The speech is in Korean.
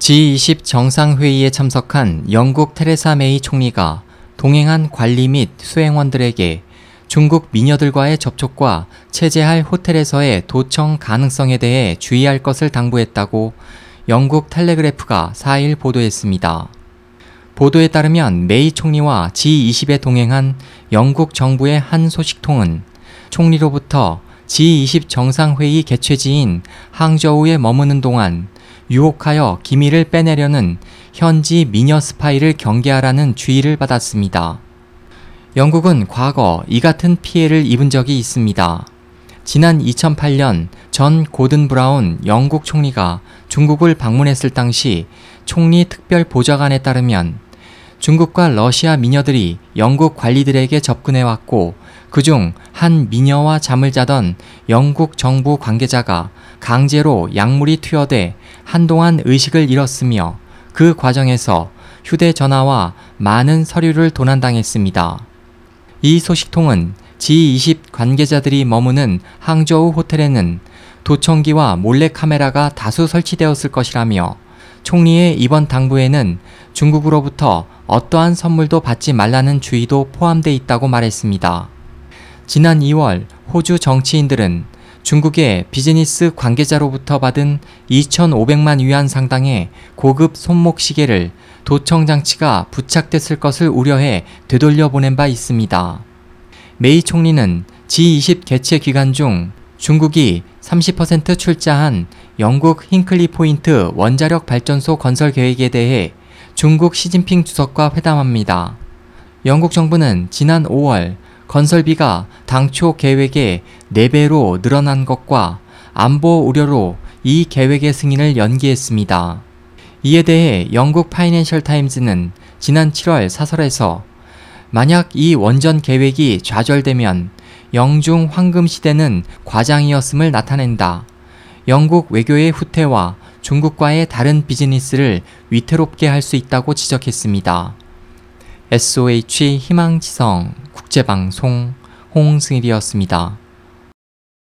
G20 정상회의에 참석한 영국 테레사 메이 총리가 동행한 관리 및 수행원들에게 중국 미녀들과의 접촉과 체제할 호텔에서의 도청 가능성에 대해 주의할 것을 당부했다고 영국 텔레그래프가 4일 보도했습니다. 보도에 따르면 메이 총리와 G20에 동행한 영국 정부의 한 소식통은 총리로부터 G20 정상회의 개최지인 항저우에 머무는 동안 유혹하여 기밀을 빼내려는 현지 미녀 스파이를 경계하라는 주의를 받았습니다. 영국은 과거 이 같은 피해를 입은 적이 있습니다. 지난 2008년 전 고든 브라운 영국 총리가 중국을 방문했을 당시 총리 특별 보좌관에 따르면 중국과 러시아 미녀들이 영국 관리들에게 접근해왔고 그중 한 미녀와 잠을 자던 영국 정부 관계자가 강제로 약물이 투여돼 한동안 의식을 잃었으며 그 과정에서 휴대전화와 많은 서류를 도난당했습니다. 이 소식통은 G20 관계자들이 머무는 항저우 호텔에는 도청기와 몰래카메라가 다수 설치되었을 것이라며 총리의 이번 당부에는 중국으로부터 어떠한 선물도 받지 말라는 주의도 포함돼 있다고 말했습니다. 지난 2월 호주 정치인들은 중국의 비즈니스 관계자로부터 받은 2,500만 위안 상당의 고급 손목 시계를 도청 장치가 부착됐을 것을 우려해 되돌려 보낸 바 있습니다. 메이 총리는 G20 개최 기간 중 중국이 30% 출자한 영국 힌클리 포인트 원자력 발전소 건설 계획에 대해 중국 시진핑 주석과 회담합니다. 영국 정부는 지난 5월 건설비가 당초 계획의 4배로 늘어난 것과 안보 우려로 이 계획의 승인을 연기했습니다. 이에 대해 영국 파이낸셜 타임즈는 지난 7월 사설에서 만약 이 원전 계획이 좌절되면 영중 황금 시대는 과장이었음을 나타낸다. 영국 외교의 후퇴와 중국과의 다른 비즈니스를 위태롭게 할 수 있다고 지적했습니다. SOH 희망지성 국제방송 홍승일이었습니다.